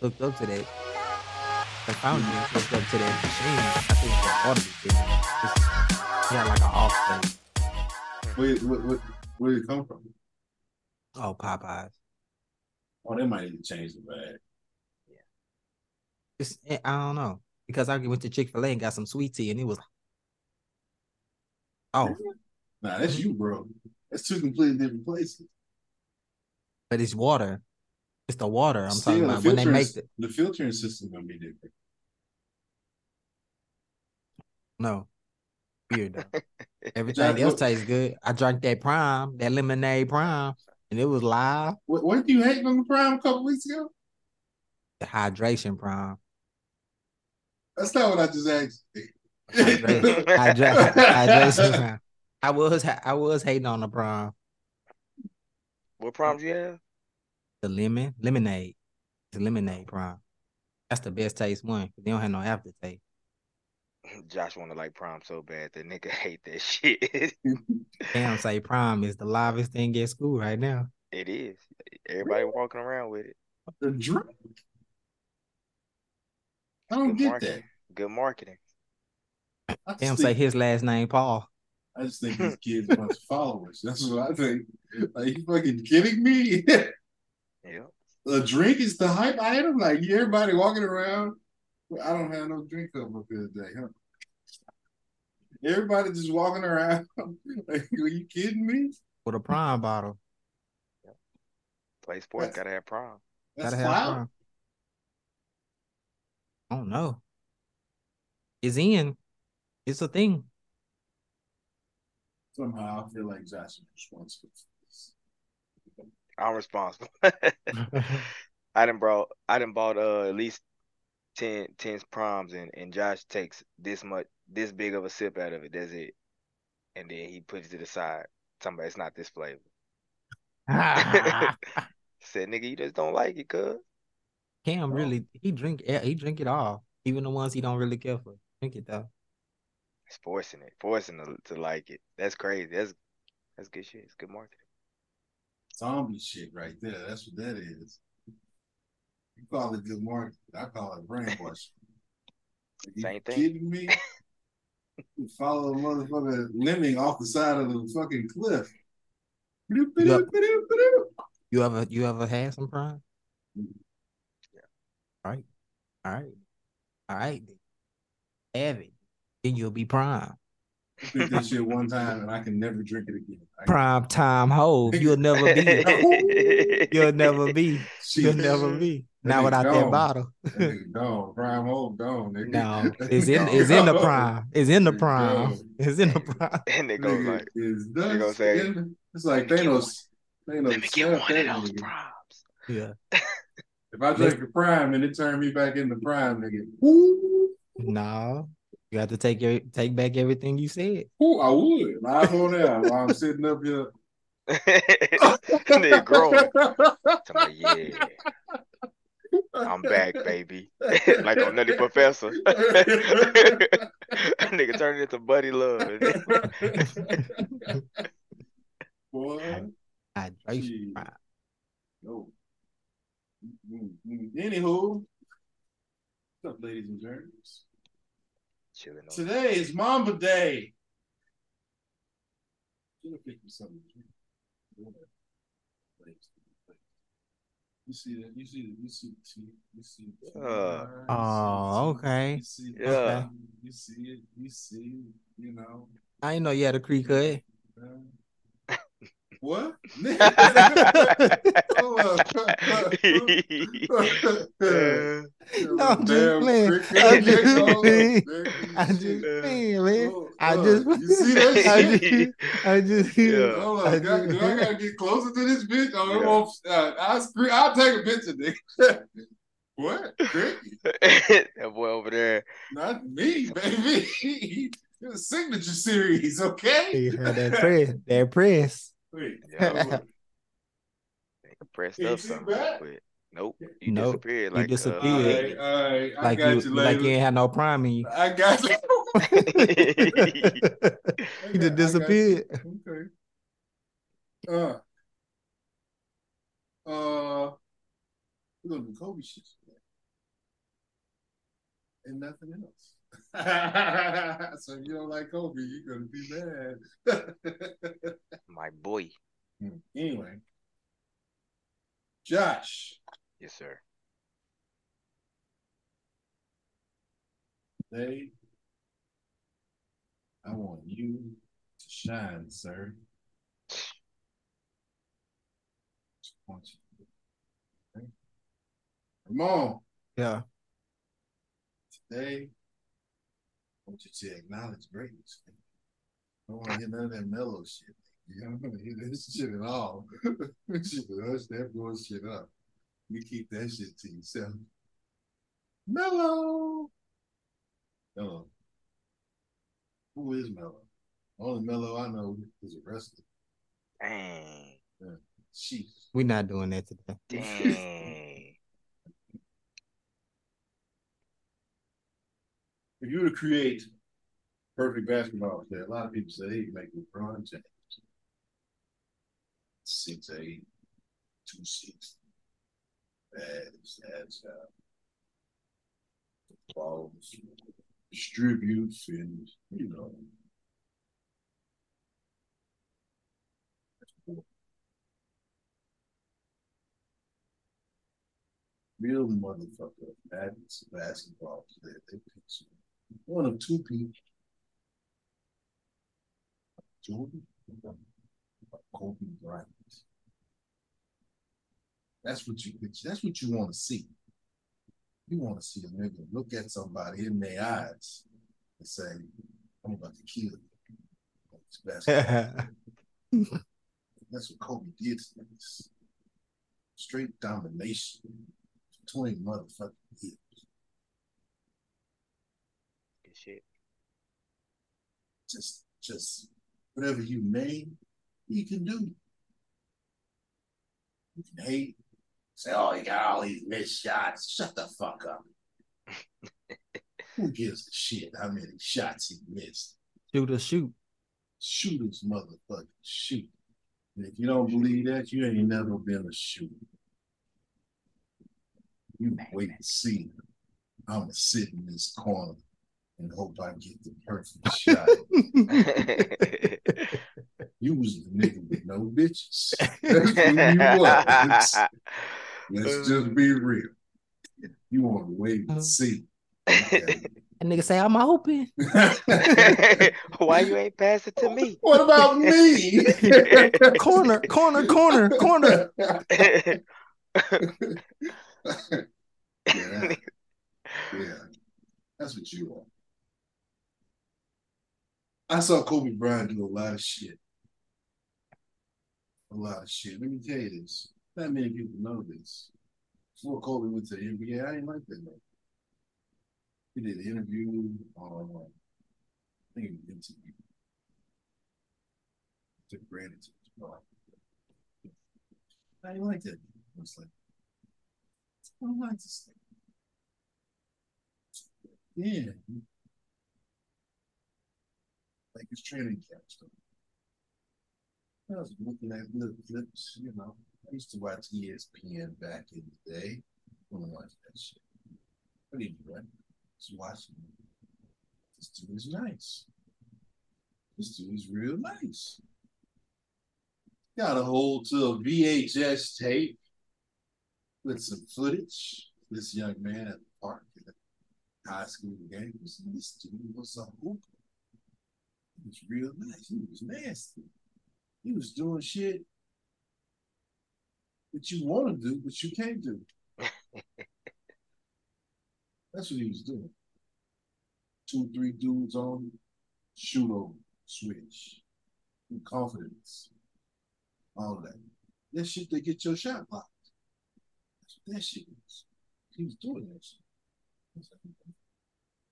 hooked up to that. The fountain is hooked up to that machine. I think the different. He had like an off place. Where, where, where, did it come from? Oh, Popeyes. Oh, they might need to change the bag. It's, eh, I don't know because I went to Chick Fil A and got some sweet tea and it was. Oh, Nah, that's you, bro. That's two completely different places. but it's water. It's the water I'm Still, talking the about when they filtering- make the the filtering system gonna be different. no. Weird. Everything else tastes good. I drank that prime, that lemonade prime, and it was live. What, what you hate on the prime a couple weeks ago? The hydration prime. That's not what I just asked. you. Hydra- hydra- hydration prime. I was I was hating on the prime. What problems you have? The lemon lemonade. It's lemonade prime. That's the best taste one. They don't have no aftertaste. Josh wanna like prom so bad that nigga hate that shit. Damn, say prime is the livest thing at school right now. it is. Everybody walking around with it. the drink. I don't Good get marketing. Good marketing. that. I just, Damn, say his last name Paul. I just think these kids must follow us. That's what I think. Like you fucking kidding me? Yeah. a drink is the hype item. Like everybody walking around. I don't have no drink up up here today, huh? Everybody just walking around. like, are you kidding me? With a prime bottle. Play sports, That's- gotta have prom. That's Gotta have prime. I don't know. It's in. It's a thing. Somehow I feel like Josh is responsible for this. I'm responsible. I didn't brought I done bought uh at least 10, 10 proms and, and Josh takes this much this big of a sip out of it. That's it. And then he puts it to the side. Talking about it's not this flavor. Said nigga, you just don't like it, cuz. Cam really he drink yeah, he drink it all. Even the ones he don't really care for. Drink it though. It's forcing it, forcing to, to like it. That's crazy. That's that's good shit. It's good marketing. Zombie shit right there. That's what that is. You call it good morning. I call it brainwashing. You Same thing. kidding me? You follow a motherfucker lemming off the side of the fucking cliff. Yep. You ever you ever had some prime? Yeah. All right. All right. All right. Have it. Then you'll be prime. Drink that shit one time and I can never drink it again. I- Prime time hove. You'll never be. You'll never be. Shit. You'll never be. That Not nigga without that gone. bottle. That nigga gone. Prime hold gone. nigga. No, it's in it's in the prime. It's in the prime. It's in the prime. and they go Nigga like, is they gonna say, in- It's like "Let me get Thanos. Thanos let me get one of those nigga. proms. Yeah. If I drink a prime and it turned me back into prime, nigga, woo, No. You have to take your take back everything you said. woo, I would. Live on there while I'm sitting up here. Nigga growing. Tell yeah, I'm back, baby. like on Nutty Professor. Nigga turned into Buddy Love. Boy, Hydration Shit. prime. no. Mm, mm. Anywho, what's up, ladies and gentlemen? Chilling on. Today is Mamba Day. Should have picked me something to drink. You see that? You see? You see? the tea, You see? the Uh. you see Oh, the okay. You see? Yeah. Okay. You see it. You see. You know. I didn't know you had a creek cut. What? Hold. I'm just Damn playing. I'm just Hold up, playing. man. I just Shit. playing, man. I just you see that I shit? just I just Yeah. Hold I on, God, do I gotta get closer to this bitch? Oh, it Yeah. won't, uh, I'll, screen, I'll take a picture, nigga. what? That boy over there. Not me, baby. It's a signature series, okay? You heard that press. That press. Wait, Yeah. hold on. Nigga pressed Can you up see something back? real quick. Nope. You Nope. disappeared You like disappeared. Uh, right, all right. I Like got you, you, like you later. ain't had no prime in you. I got you. you just disappeared. Okay. Uh, uh, we're gonna do Kobe shit. and nothing else. so if you don't like Kobe, you're gonna be mad. My boy. Hmm. anyway, Josh, Yes, sir. today I want you to shine, sir. Just want you. Okay? Come on. Yeah. Today, I want you to acknowledge greatness. I don't want to hear none of that Melo shit. You know, I don't want to hear this shit at all. you should hush that bullshit up. You keep that shit to yourself. Mellow. Mellow. Who is Mellow? Only Mellow I know is a wrestler. Dang. Sheesh. We're not doing that today. Dang. If you were to create perfect basketball player, a lot of people say hey, you make LeBron James. Six eight, two six. That's that's uh balls distributes and you know real motherfucker that's basketball player. They pick some- one of two people. Jordan or Kobe Bryant. That's what you. That's what you want to see. You want to see a nigga look at somebody in their eyes and say, I'm about to kill you. That's what Kobe did to niggas. Straight domination. 20 motherfucking years. Good shit. Just, just whatever you name, you can do. You can hate. Say, oh, he got all these missed shots. Shut the fuck up. Who gives a shit how many shots he missed? Shoot or shoot. Shooters, motherfucker, shoot. And if you don't believe that, you ain't never been a shooter. You wait and see. I'm gonna sit in this corner and hope I get the perfect shot. You was the nigga with no bitches. That's who you was. Let's just be real. You want to wait and mm. see. Okay. And nigga say I'm open. Why you ain't pass it to me? what about me? Corner, corner, corner, corner. yeah, yeah, that's what you want. I saw Kobe Bryant do a lot of shit. A lot of shit. Let me tell you this. Not many people know this. Before Kobe went to the NBA, I didn't like that man. He did an interview on, uh, I think it was MTV. Took granted to his. I didn't like that. I was like, I don't like this thing. Yeah. Like his training camp stuff. I was looking at little clips, you know. I used to watch ESPN back in the day. I want to watch that shit. What do you do? Just watching. This dude is nice. This dude is real nice. Got a hold to a VHS tape with some footage. This young man at the park at a high school game. This dude was a hooper. He was real nice. He was nasty. He was doing shit that you want to do, but you can't do. That's what he was doing. Two, three dudes on, shoot over, switch, with confidence, all that. That shit they get your shot blocked. That's what that shit is. He was doing that shit.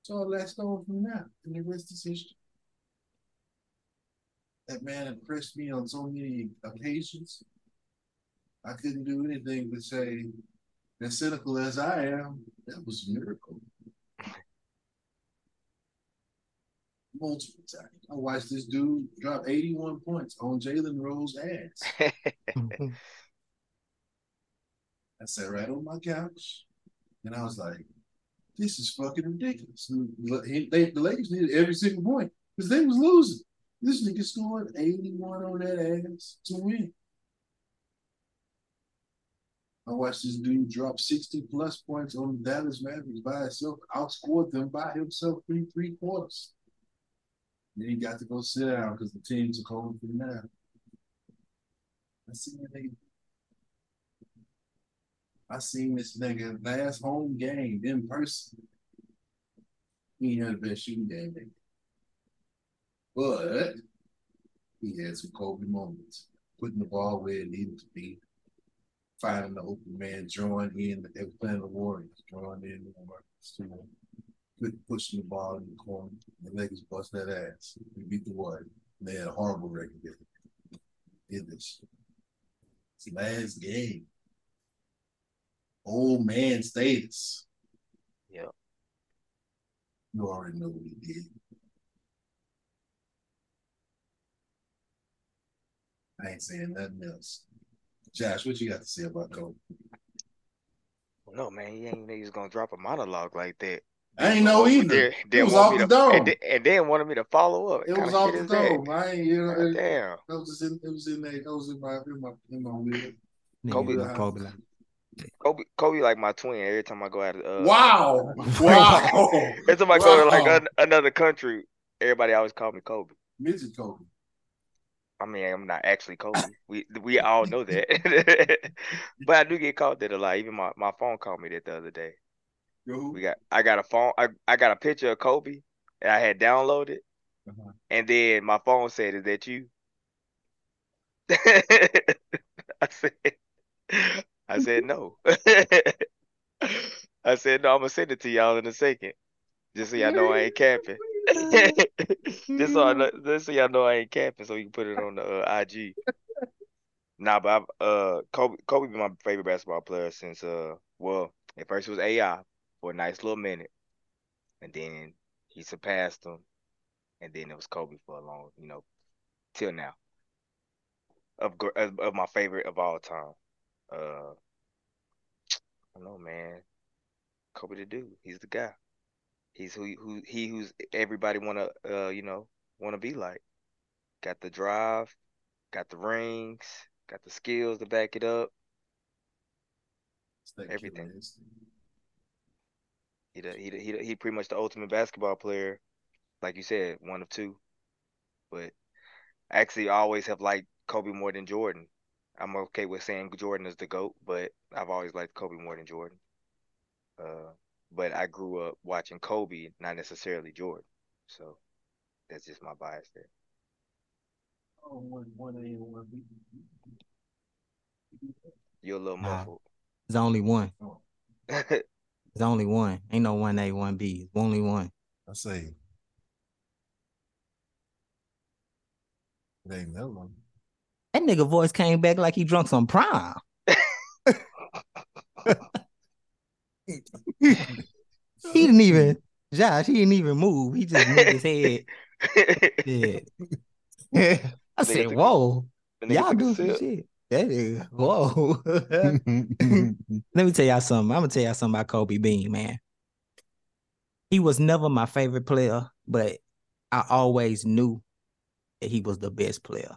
So all that's on from now, and the rest is history. That man impressed me on so many occasions. I couldn't do anything but say, as cynical as I am, that was a miracle. Multiple times. I watched this dude drop 81 points on Jalen Rose ass. I sat right on my couch and I was like, this is fucking ridiculous. They, the Lakers needed every single point because they was losing. This nigga scored 81 on that ass to win. I watched this dude drop 60 plus points on the Dallas Mavericks by himself, outscored them by himself three three quarters. Then he got to go sit down because the team took over from now. I seen they I seen this nigga last home game in person. He had the best shooting game. But he had some Kobe moments, putting the ball where it needed to be, finding the open man, drawing in. They were playing the Warriors, drawing in the Warriors, pushing the ball in the corner. The Lakers bust that ass. We beat the Warriors. They had a horrible record. Did this. It's last game. Old man status. Yeah. You already know what he did. I ain't saying nothing else. Josh, what you got to say about Kobe? No, man, he ain't he's gonna drop a monologue like that. I ain't know either. Then, it was off the dome. And, and, then wanted me to follow up. It was off the dome. I ain't, you know, it, damn. It was in, it was in there. It was in my, in my, in my wheel. Kobe, Nigga, Kobe, like, Kobe, Kobe, like my twin. Every time I go out, uh, wow, wow. every time I go wow. to like an, another country, everybody always call me Kobe. Midget Kobe. I mean, I'm not actually Kobe. We we all know that, but I do get called that a lot. Even my, my phone called me that the other day. Yo. We got I got a phone. I, I got a picture of Kobe and I had downloaded, uh-huh. and then my phone said, "Is that you?" I said, I said no. I said no. I'm gonna send it to y'all in a second, just so y'all know I ain't capping. Just so I know, just so y'all know I ain't capping, so you can put it on the uh, IG. Nah, but I've, uh, Kobe, Kobe been my favorite basketball player since uh, well, at first it was AI for a nice little minute, and then he surpassed him, and then it was Kobe for a long, you know, till now. Of of, of my favorite of all time. Uh, I don't know, man. Kobe the dude. He's the guy. He's who who he who's everybody wanna uh you know wanna be like. Got the drive, got the rings, got the skills to back it up. Everything. He the, he the, he the, he pretty much the ultimate basketball player, like you said, one of two. But I actually, I always have liked Kobe more than Jordan. I'm okay with saying Jordan is the goat, but I've always liked Kobe more than Jordan. Uh, but I grew up watching Kobe, not necessarily Jordan. So that's just my bias there. Oh, one, one A and one B. You're a little muffled. There's only one. Oh. There's only one. Ain't no one A, one B. It's only one. I say. It ain't that one. That nigga voice came back like he drunk some prime. he didn't even Josh, he didn't even move. He just moved his head. Yeah. I said, whoa. Y'all do some shit. That is whoa. Let me tell y'all something. I'm gonna tell y'all something about Kobe Bean, man. He was never my favorite player, but I always knew that he was the best player.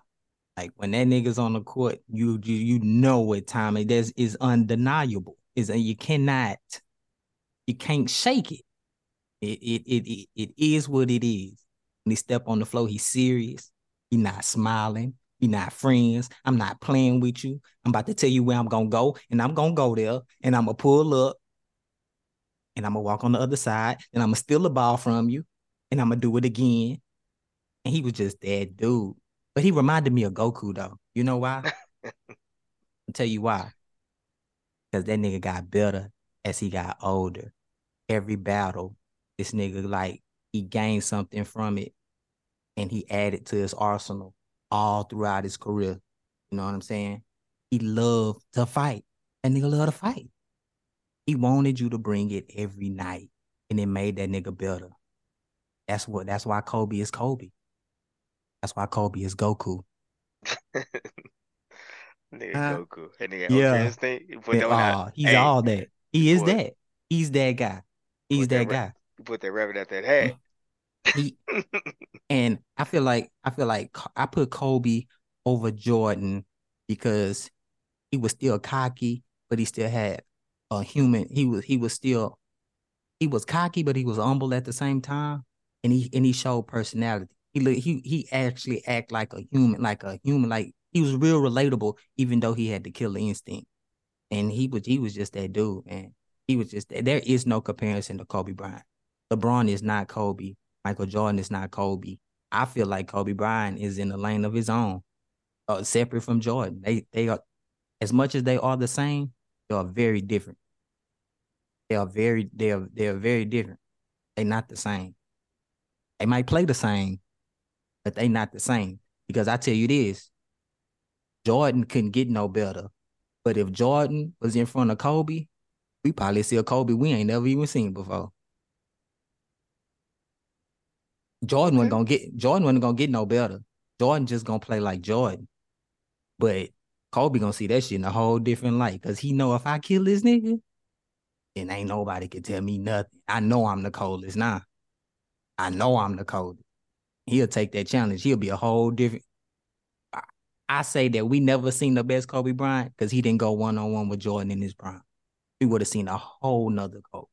Like when that nigga's on the court, you you, you know it, Tommy. it is is undeniable. Is you cannot you can't shake it. It, it it it it is what it is. When he step on the floor, he's serious. He not smiling. He not friends. I'm not playing with you. I'm about to tell you where I'm gonna go, and I'm gonna go there, and I'm gonna pull up, and I'm gonna walk on the other side, and I'm gonna steal the ball from you, and I'm gonna do it again. And he was just that dude. But he reminded me of Goku though. You know why? I'll tell you why. Because that nigga got better as he got older. Every battle, this nigga like he gained something from it and he added to his arsenal all throughout his career. You know what I'm saying? He loved to fight. That nigga loved to fight. He wanted you to bring it every night. And it made that nigga better. That's what that's why Kobe is Kobe. That's why Kobe is Goku. nigga uh, Goku. Nigga yeah. Instinct, he's hey. all that. He is that. He's that guy. He's that, that guy. You put that rabbit at that hat. He, and I feel like I feel like I put Kobe over Jordan because he was still cocky, but he still had a human. He was he was still he was cocky, but he was humble at the same time, and he and he showed personality. He he he actually act like a human, like a human, like he was real relatable, even though he had the killer instinct. And he was he was just that dude, man. He was just there is no comparison to Kobe Bryant. LeBron is not Kobe. Michael Jordan is not Kobe. I feel like Kobe Bryant is in a lane of his own, uh, separate from Jordan. They they are as much as they are the same, they are very different. They are very they are they are very different. They're not the same. They might play the same, but they not the same. Because I tell you this, Jordan couldn't get no better. But if Jordan was in front of Kobe, we probably see a Kobe we ain't never even seen before. Jordan wasn't gonna get Jordan wasn't gonna get no better. Jordan just gonna play like Jordan. But Kobe gonna see that shit in a whole different light. Cause he know if I kill this nigga, then ain't nobody can tell me nothing. I know I'm the coldest now. I know I'm the coldest. He'll take that challenge. He'll be a whole different. I, I say that we never seen the best Kobe Bryant because he didn't go one on one with Jordan in his prime. We would have seen a whole nother Kobe.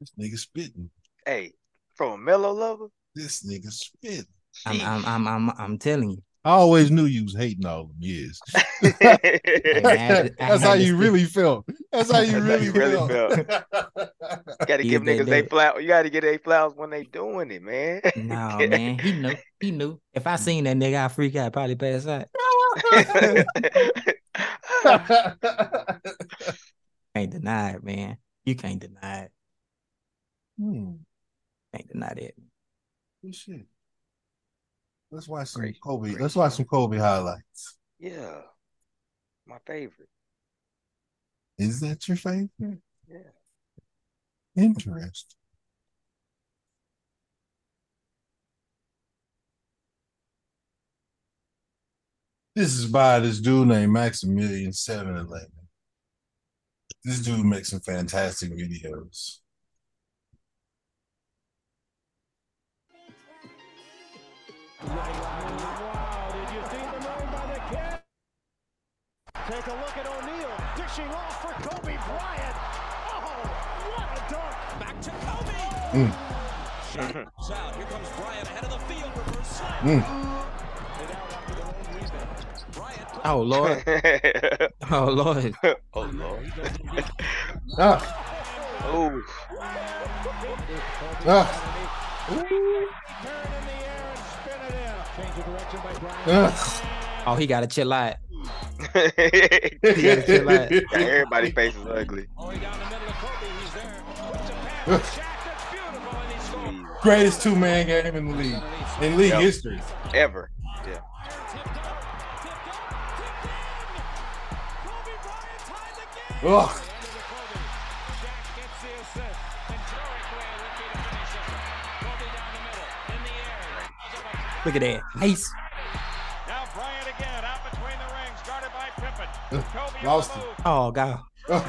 This nigga spitting. Hey, from a Melo lover. This nigga spitting. I'm, I'm, I'm, I'm, I'm telling you. I always knew you was hating all them years. That's how you really felt. That's how you really, really felt. felt. you gotta give niggas they flowers. You gotta get a flowers when they doing it, man. no, man. He knew. He knew. If I seen that nigga, I freak out, probably pass out. can't deny it, man. You can't deny it. Hmm. Can't deny that. Good shit. Let's watch some great, Kobe. Great Let's watch some Kobe highlights. Yeah. My favorite. Is that your favorite? Yeah. Interesting. This is by this dude named Maximilian 711. This dude makes some fantastic videos. Wow, did you see the move by the kid? Take a look at O'Neal dishing off for Kobe Bryant. Oh, what a dunk. Back to Kobe. Mm. out. Here comes Bryant ahead of the field. Reverse slam. Mm. Oh Lord. oh Lord. oh Lord. ah. Oh. Ah. Oh, he got to chill out. he got a chill out. Everybody's face is ugly. Greatest two man game in the league, in league yep. history. Ever. Yeah. Ugh. Look at that. Nice. Now Bryant again out between the rings, guarded by Pippen. Kobe Lost him. Oh, God.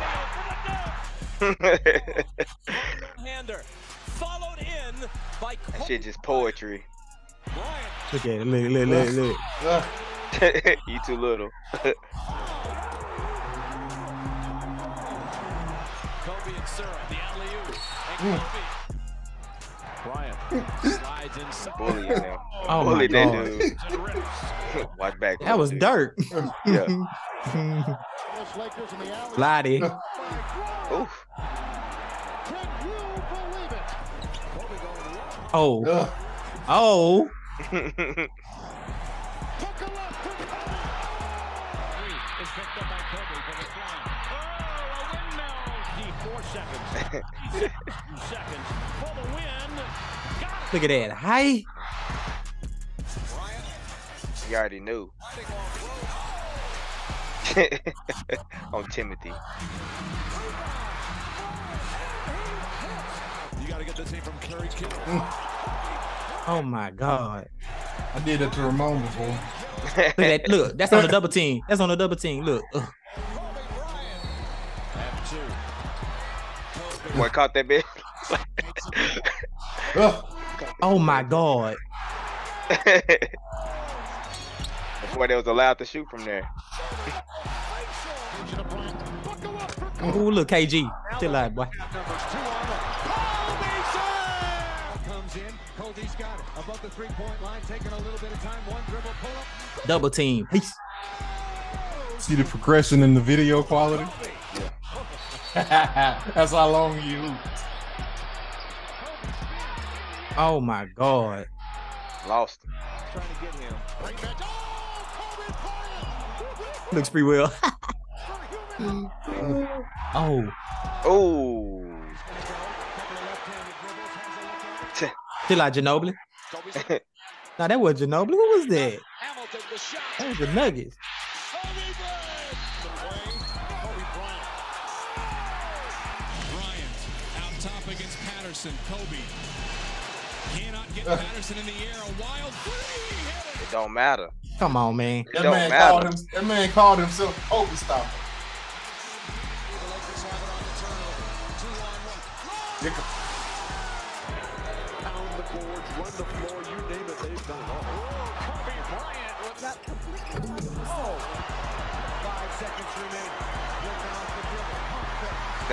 Hander followed in by That shit just poetry. Look at it. Look, look, look, look. you too little. Kobe and Syrup, the alley-oop. And Kobe. Bryant slides inside. Bully now. Oh Bully my God. dude. Watch back. That was dirt. yeah. Lottie. Oof. Oh. Oh. Look at that. Hi. You already knew. On Timothy. You gotta get this in from Curry Oh my god. I did that to Ramon before. look at that. Look, that's on the double team. That's on the double team. Look. Ugh. Boy caught that bitch. oh my god. Boy, they was allowed to shoot from there. Oh, look, KG. Chill out, boy. Double team. Peace. See the progression in the video quality? Yeah. That's how long you hooped. Oh my god. Lost. him Looks pretty well. oh. Oh. Still like Ginobili. now that was Ginobili. Who was that? That was the Nuggets. Patterson, Kobe cannot get Patterson in the air. A wild three. It don't matter. Come on, man. It that don't man matter. called him. That man called himself Kobe stopper.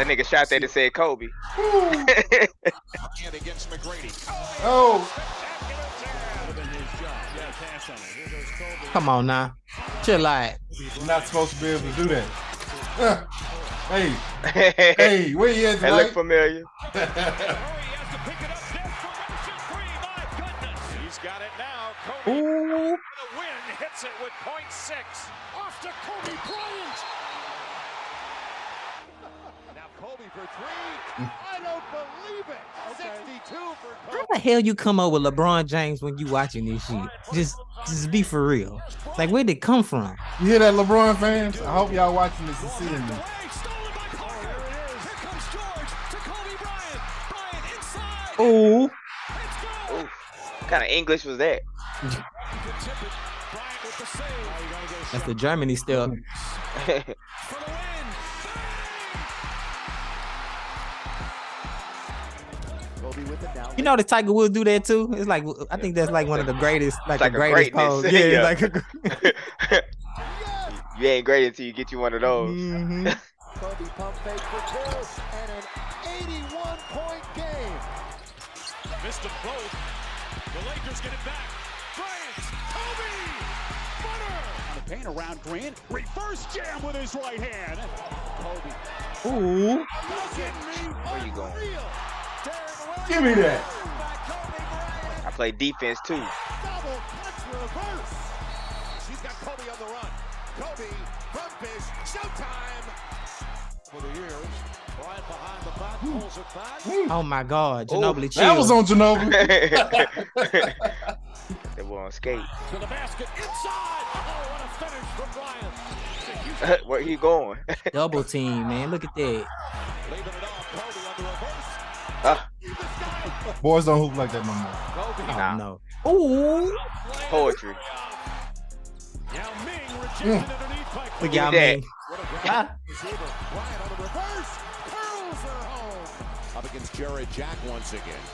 That nigga shot that and said Kobe. oh. Come on now. Chill out. You're not supposed to be able to do that. Uh, hey, hey, where you at, That look familiar. He's got it now. Kobe Ooh. the win hits it with point six. Off to Kobe Bryant. Now Kobe for three. I don't believe it. 62 for How the hell you come up with LeBron James when you watching this shit? Just just be for real. Like where'd it come from? You hear that, LeBron fans? I hope y'all watching this and seeing this. Stolen. Here comes George to Kobe Bryant. Bryant inside. Ooh. Let's go. Oof. What kind of English was that? Tip it. Bryant with the. That's the Germany still. You know the Tiger Woods do that too. It's like I think that's like one of the greatest, like, like the greatest greatness. pose. Yeah, Yeah. like a, you ain't great until you get you one of those. Mhm. Kobe pump fake for two and an 81 point game. Missed them both. The Lakers get it back. Bryant. Kobe. Butter. The paint around Green. Reverse jam with his right hand. Kobe. Ooh. Where you going? Give me that. I play defense too. Double. She's got Kobe on the run. Kobe from fish. Showtime. For the years, Bryant behind the back, pulls it back. Oh my God, Ooh, Ginobili chill. That was on Ginobili. they were on skate. To the basket. Inside. Oh, what a finish from Bryant. Where he going? Double team, man. Look at that. Leaving Boys don't hoop like that no more. Oh Nah. no. Ooh. poetry. Hmm. Yao Ming rejected underneath by Look Give y'all me that. mean. Bryant on the reverse. Curls her home. Up against Jarrett Jack once again.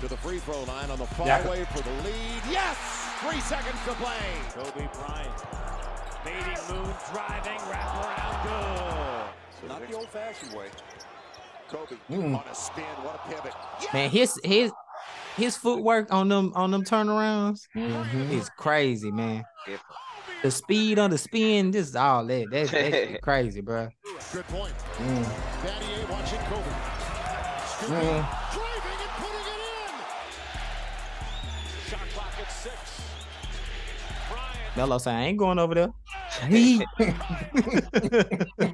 To the free throw line on the far Jack. way for the lead. Yes! Three seconds to play. Kobe Bryant. Fading moon driving. Wrap around. Good. Not the old fashioned way. Kobe Mm. on a spin. What a pivot. Man, his his his footwork on them on them turnarounds is crazy, man. The speed on the spin, this is all that. That's, that's crazy, bro. Good point. Mm. Battier watching Kobe. Mm. Driving and putting it in. Shot clock at six. Bryant. Melo say I ain't going over there.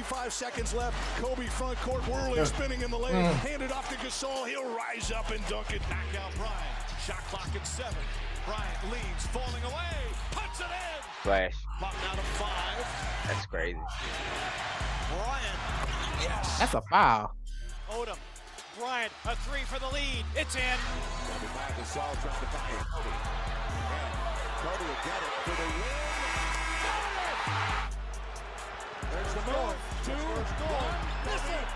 He 35 seconds left. Kobe front court whirling, spinning in the lane. Mm. Handed off to Gasol. He'll rise up and dunk it. Back out Bryant. Shot clock at seven. Bryant leads, falling away. Puts it in. Flash. Clock now to five. That's crazy. Bryant. Yes. that's a foul. Odom. Bryant, a three for the lead. It's in. Kobe back trying to find Kobe. Kobe will get it for the win. There's the move. Two. Miss it.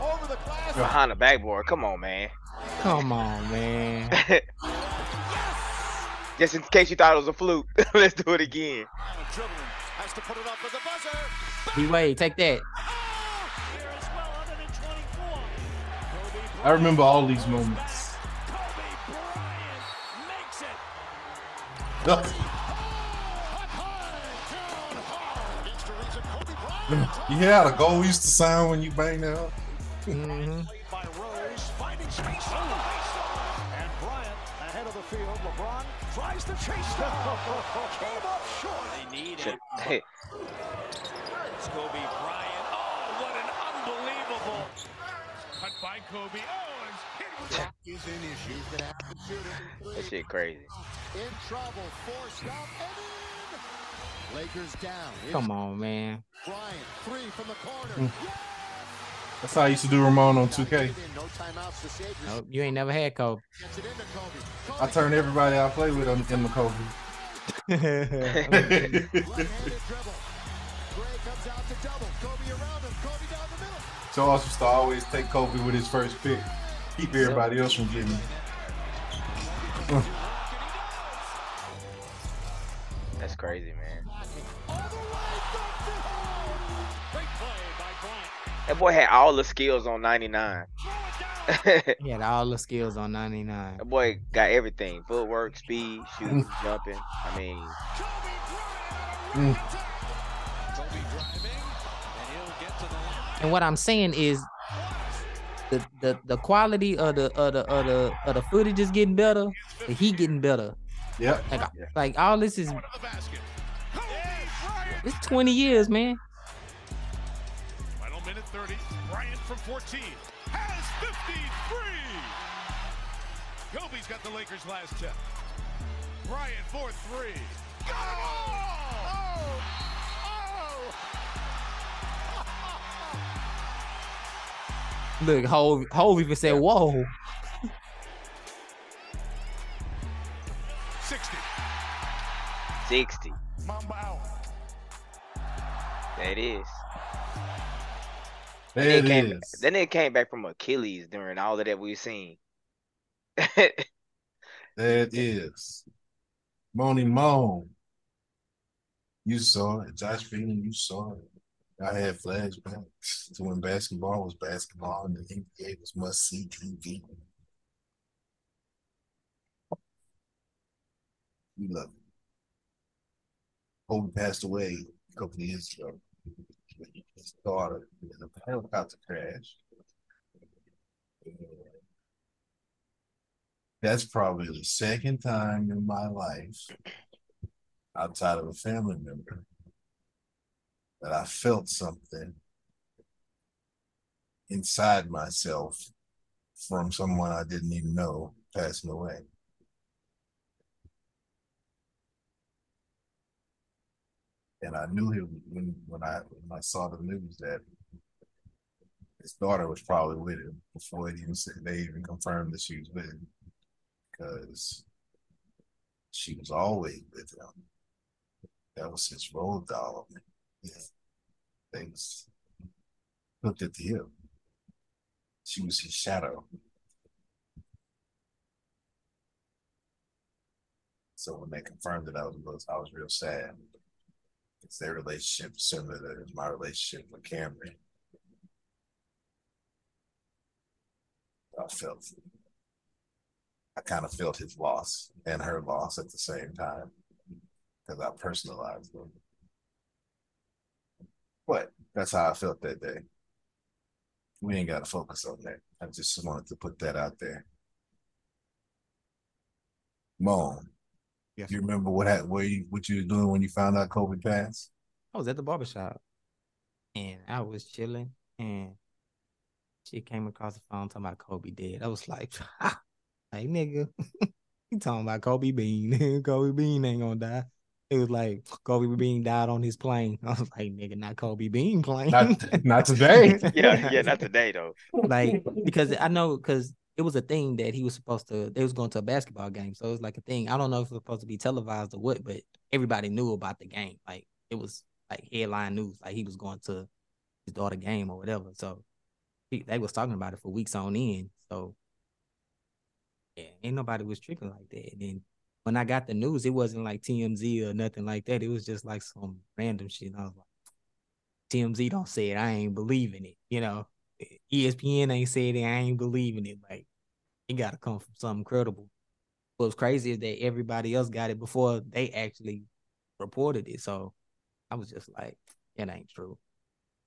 Over the glass. the backboard. Come on, man. Come on, man. Just in case you thought it was a fluke, let's do it again. D Wade, take that. I remember all these moments. Bryant. you hear how the goal used to sound when you bang that up? Mhm. Played by Rose, finding space on the baseline. And Bryant ahead of the field. LeBron tries to chase down. Came up short. They need Shit. It's Kobe Bryant. Oh, what an unbelievable cut by Kobe. Oh, and hit with Is an issue. He's gonna have to shoot it. that shit crazy. In trouble, forced up and in. Lakers down. It's Come on, man. Bryant, three from the corner. Hmm. That's how I used to do Ramon on 2K. No timeouts to save your Nope, you ain't never had Kobe. Gets it into Kobe. I turn everybody I play with on in the Kobe. Left-handed dribble. Gray comes out to double. Kobe around him. Kobe down the middle. Charles used to always take Kobe with his first pick. Keep everybody else from getting. That's crazy, man. great play by Bryant. That boy had all the skills on 99. that He had all the skills on 99. That boy got everything: footwork, speed, shooting, jumping. I mean, Mm. And he'll get to the line. And what I'm saying is the the, the quality of the of the of the of the footage is getting better, the heat getting better. Yep. Like like all this is Front of the basket. Kobe Bryant. it's 20 years, man. Final minute 30. Bryant from 14 has 53. Kobe's got the Lakers' last tip. Bryant for three. Go! Oh! Look, Hove, Hove even said, "Whoa." 60. Mamba out. That is. There Then it came, is. then it came back from Achilles during all of that we've seen. There it is. Moni Moan. You saw it. Josh Freeman, you saw it. I had flashbacks to when basketball was basketball and the NBA was must see TV. We love it. Kobe passed away a couple years ago. His daughter in a helicopter crash. That's probably the second time in my life, outside of a family member, that I felt something inside myself from someone I didn't even know passing away. And I knew him when when I when I saw the news that his daughter was probably with him before it even said they even confirmed that she was with him because she was always with him. That was his road dog. Things looked at hip. She was his shadow. So when they confirmed it, I was I was real sad. It's their relationship similar to my relationship with Cameron. I felt I kind of felt his loss and her loss at the same time because I personalized them. But that's how I felt that day. We ain't got to focus on that. I just wanted to put that out there. Moan, Yes. you remember what had where you what you were doing when you found out Kobe passed? I was at the barbershop and I was chilling and she came across the phone talking about Kobe dead. I was like, hey nigga, you talking about Kobe Bean. Kobe Bean ain't gonna die. It was like Kobe Bean died on his plane. I was like, nigga, not Kobe Bean plane. Not not today. Yeah, yeah, not today though. like because I know because it was a thing that he was supposed to they was going to a basketball game. So it was like a thing. I don't know if it was supposed to be televised or what, but everybody knew about the game. Like it was like headline news. Like he was going to his daughter game or whatever. So they was talking about it for weeks on end. So yeah, ain't nobody was tripping like that. And then when I got the news, it wasn't like TMZ or nothing like that. It was just like some random shit. And I was like, TMZ don't say it. I ain't believing it. You know, ESPN ain't said it. I ain't believing it. Like it got to come from something credible. What's crazy is that everybody else got it before they actually reported it. So I was just like, it ain't true.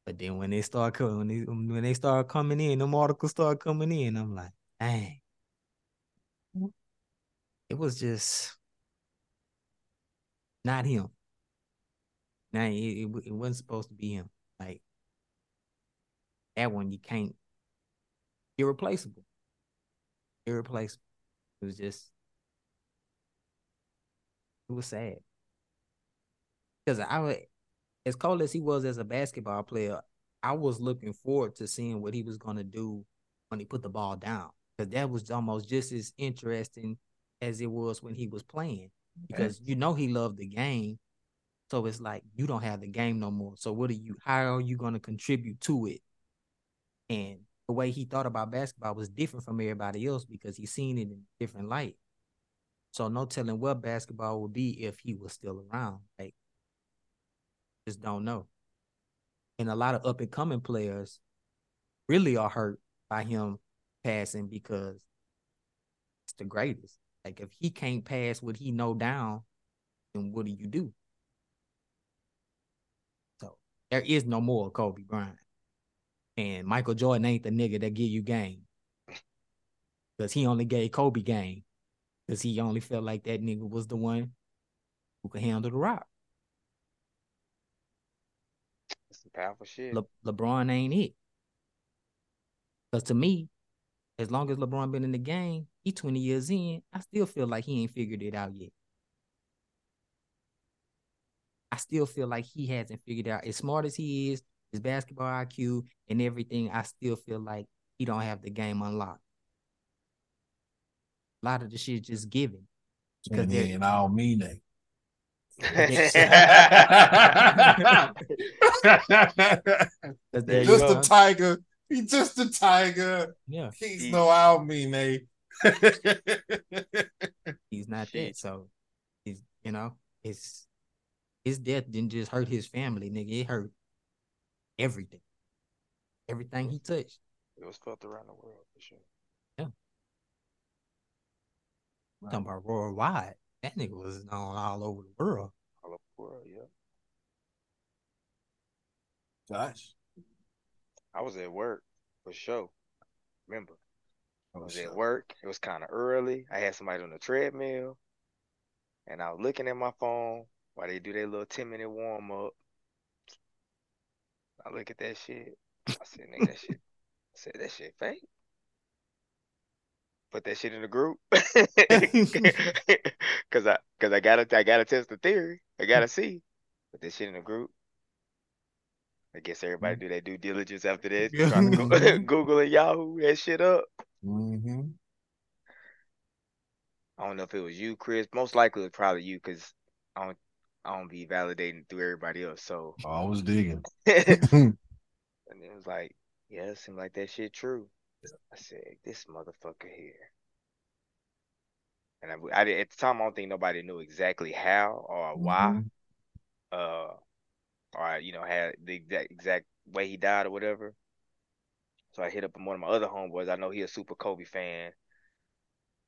But then when they start coming, when they, when they start coming in, them articles start coming in. I'm like, dang. It was just not him. Now it, it, it wasn't supposed to be him. That one, you can't irreplaceable. Irreplaceable. It was just it was sad. Because I would as cold as he was as a basketball player, I was looking forward to seeing what he was gonna do when he put the ball down. Because that was almost just as interesting as it was when he was playing. Because you know he loved the game. So it's like you don't have the game no more. So what are you how are you gonna contribute to it? And the way he thought about basketball was different from everybody else because he seen it in a different light. So no telling what basketball would be if he was still around. Like just don't know. And a lot of up and coming players really are hurt by him passing because it's the greatest. Like if he can't pass what he know down, then what do you do? So there is no more Kobe Bryant. And Michael Jordan ain't the nigga that give you game. Because he only gave Kobe game. Because he only felt like that nigga was the one who could handle the rock. That's some powerful shit. Le- LeBron ain't it. Because to me, as long as LeBron been in the game, he 20 years in, I still feel like he ain't figured it out yet. I still feel like he hasn't figured out. As smart as he is, his basketball IQ and everything, I still feel like he don't have the game unlocked. A lot of the shit just given. And, yeah, and I don't mean that. just a tiger. He's just a tiger. Yeah. He's he, no I don't mean they. he's not dead. So he's you know, his his death didn't just hurt his family, nigga. It hurt everything. Everything he touched. It was felt around the world for sure. Yeah. Right. Talking about worldwide. That nigga was known all over the world. All over the world, yeah. Josh. I was at work for sure. Remember, I was at work. It was kind of early. I had somebody on the treadmill, and I was looking at my phone while they do their little ten minute warm up. I look at that shit. I said, nigga, that shit. I said that shit fake. Put that shit in the group, cause I, cause I gotta, I gotta test the theory. I gotta see. Put that shit in the group. I guess everybody do their due diligence after this. Trying to go, Google and Yahoo that shit up. Mm-hmm. I don't know if it was you, Chris. Most likely it was probably you, cause I don't, I don't be validating through everybody else. So I was digging. and it was like, yeah, it seemed like that shit true. I said, this motherfucker here. And I, I at the time, I don't think nobody knew exactly how or why. Mm-hmm. Uh, or you know had the exact exact way he died or whatever. So I hit up one of my other homeboys. I know he a super Kobe fan,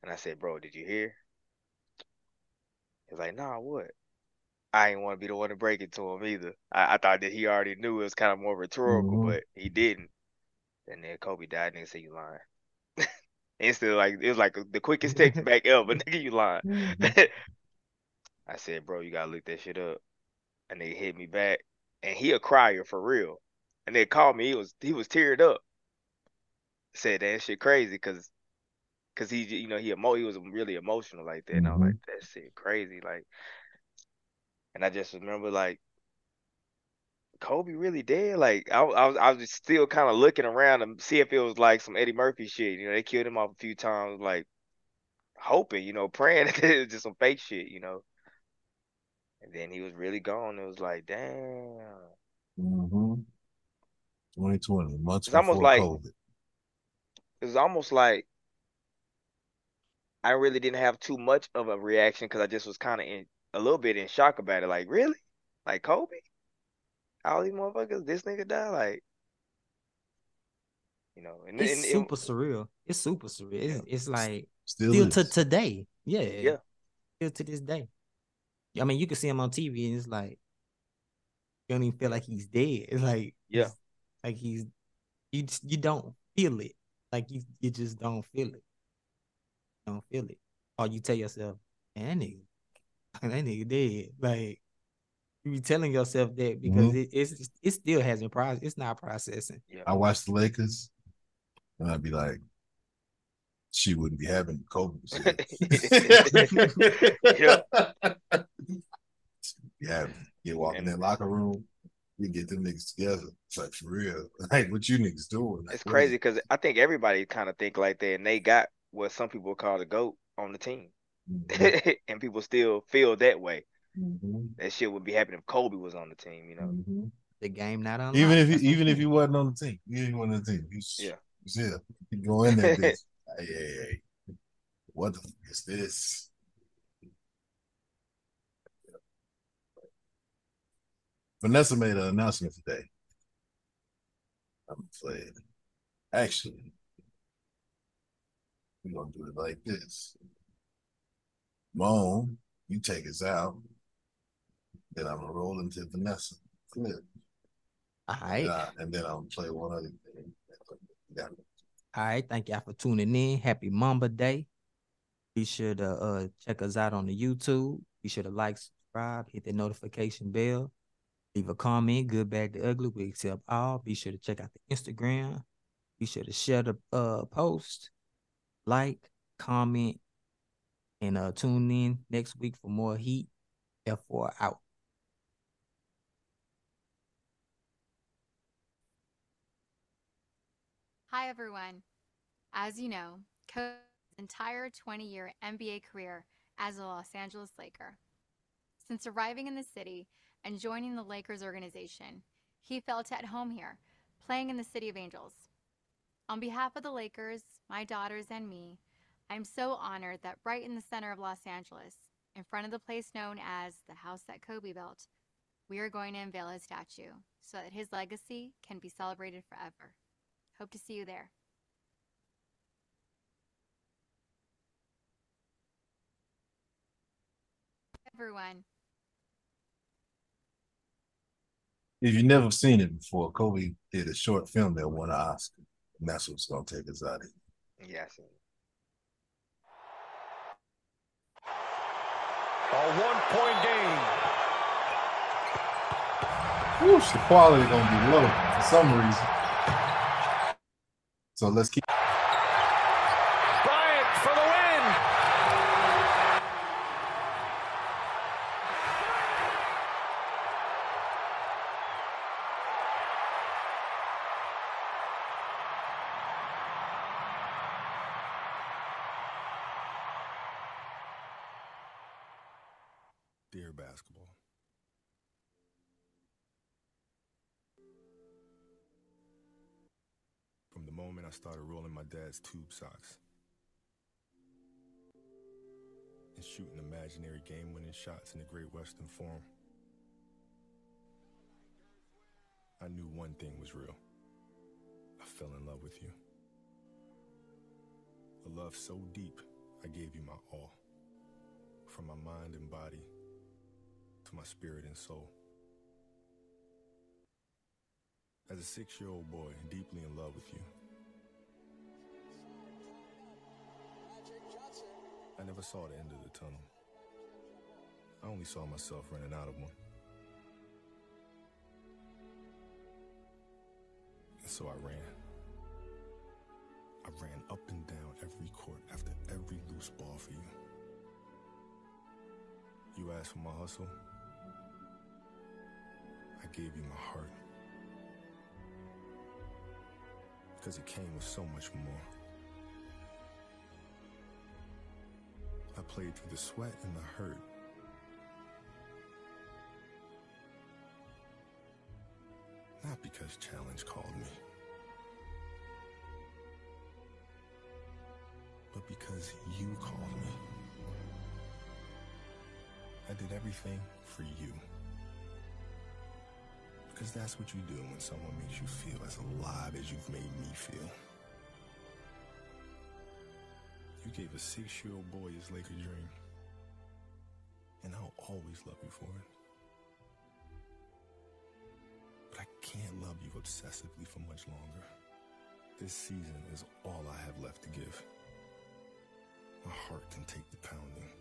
and I said, "Bro, did you hear?" He's like, "Nah, what?" I didn't want to be the one to break it to him either. I, I thought that he already knew it was kind of more rhetorical, mm-hmm. but he didn't. And then Kobe died, and say you lying. Instantly, like it was like the quickest text back ever. Nigga, you lying. Mm-hmm. I said, bro, you gotta look that shit up. And they hit me back and he a crier for real. And they called me. He was he was teared up. Said that shit crazy because because he you know he emo he was really emotional like that. And I was like mm-hmm. that shit crazy like. And I just remember like Kobe really dead? Like I, I was, I was still kind of looking around to see if it was like some Eddie Murphy shit. You know, they killed him off a few times, like hoping, you know, praying that it was just some fake shit. You know, and then he was really gone. It was like, damn. Mm-hmm. 2020, months it's almost like COVID. it was almost like I really didn't have too much of a reaction because I just was kind of in a little bit in shock about it. Like, really? Like Kobe? All these motherfuckers, this nigga died? Like, you know, and it's and, super surreal. It's super surreal. It's, it's like Still, still is. to today. Yeah. Yeah. Still to this day. I mean, you can see him on TV and it's like you don't even feel like he's dead. It's like Yeah. he's- like he's you just, you don't feel it. Like you you just don't feel it. You don't feel it. Or you tell yourself, man, that nigga, that nigga dead. Like you be telling yourself that because mm-hmm. it, it's it still hasn't processed. It's not processing. yeah. I watch the Lakers, and I'd be like, she wouldn't be having COVID. yeah. yeah, you walk in that locker room, we get them niggas together. It's like for real. Like what you niggas doing? Like, It's crazy because I think everybody kind of think like that, and they got what some people call the goat on the team, Mhm, and people still feel that way. mhm, That shit would be happening if Kobe was on the team, you know. mhm. The game not on. Even if That's he, even if he wasn't on the team, even if he wasn't on the team, he's Yeah. he's here. He go in there, bitch. Hey, hey, hey. What the fuck is this? Vanessa made an announcement today. I'm playing. Actually, we're gonna do it like this. Moan, you take us out. Then I'm gonna roll into Vanessa clip. All right. And, I- and then I'll play one other thing. Yeah. All right, thank y'all for tuning in. Happy Mamba Day. Be sure to uh check us out on the YouTube. Be sure to like, subscribe, hit the notification bell, leave a comment, good, bad, the ugly. We accept all. Be sure to check out the Instagram. Be sure to share the uh post, like, comment, and uh tune in next week for more heat. F4 out. Hi, everyone. As you know, Kobe's entire 20 year NBA career as a Los Angeles Laker. Since arriving in the city and joining the Lakers organization, he felt at home here, playing in the City of Angels. On behalf of the Lakers, my daughters, and me, I'm so honored that right in the center of Los Angeles, in front of the place known as the house that Kobe built, we are going to unveil his statue so that his legacy can be celebrated forever. Hope to see you there. Everyone, If you've never seen it before, Kobe did a short film that won an Oscar. And that's what's gonna take us out of here. Yeah, I seen it. A one-point game. Whoosh, the quality gonna be low for some reason. So let's keep started rolling my dad's tube socks and shooting imaginary game winning shots in the Great Western Forum, I knew one thing was real. I fell in love with you. A love so deep, I gave you my all. From my mind and body to my spirit and soul. As a six year old boy, deeply in love with you, never saw the end of the tunnel. I only saw myself running out of one. And so I ran. I ran up and down every court after every loose ball for you. You asked for my hustle. I gave you my heart. Because it came with so much more. Played through the sweat and the hurt. Not because Challenge called me, but because you called me. I did everything for you. Because that's what you do when someone makes you feel as alive as you've made me feel. You gave a six-year-old boy his Laker dream. And I'll always love you for it. But I can't love you obsessively for much longer. This season is all I have left to give. My heart can take the pounding.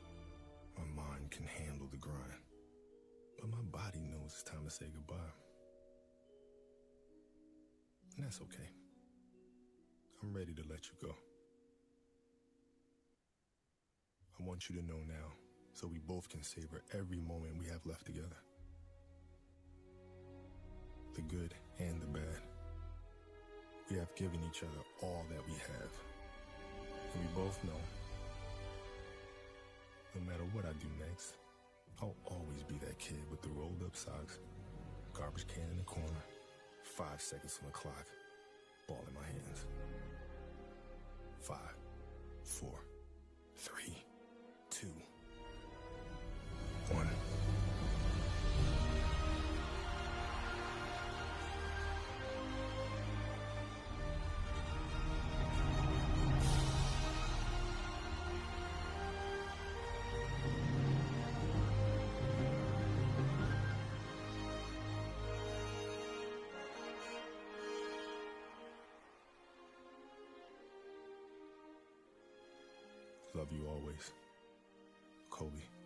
My mind can handle the grind. But my body knows it's time to say goodbye. And that's okay. I'm ready to let you go. I want you to know now so we both can savor every moment we have left together. The good and the bad. We have given each other all that we have. And we both know no matter what I do next, I'll always be that kid with the rolled up socks, garbage can in the corner, five seconds on the clock, ball in my hands. Five, four, three, two, one. Love you always, Kobe.